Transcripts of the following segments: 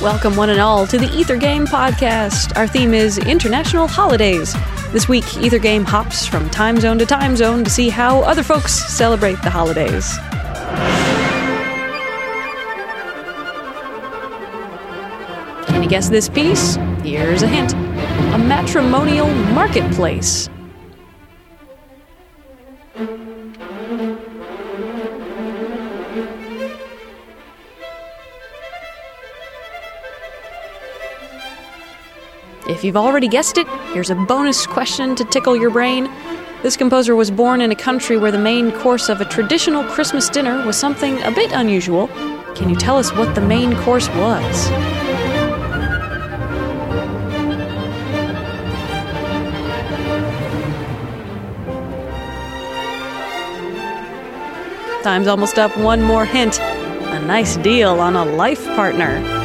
Welcome, one and all, to the Ether Game Podcast. Our theme is International Holidays. This week, Ether Game hops from time zone to time zone to see how other folks celebrate the holidays. Can you guess this piece? Here's a hint a matrimonial marketplace. If you've already guessed it, here's a bonus question to tickle your brain. This composer was born in a country where the main course of a traditional Christmas dinner was something a bit unusual. Can you tell us what the main course was? Time's almost up. One more hint. A nice deal on a life partner.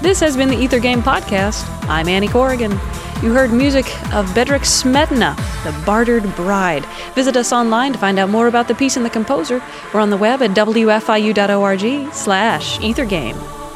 This has been the Ether Game Podcast. I'm Annie Corrigan. You heard music of Bedřich Smetana, The Bartered Bride. Visit us online to find out more about the piece and the composer. We're on the web at wfiu.org slash ethergame.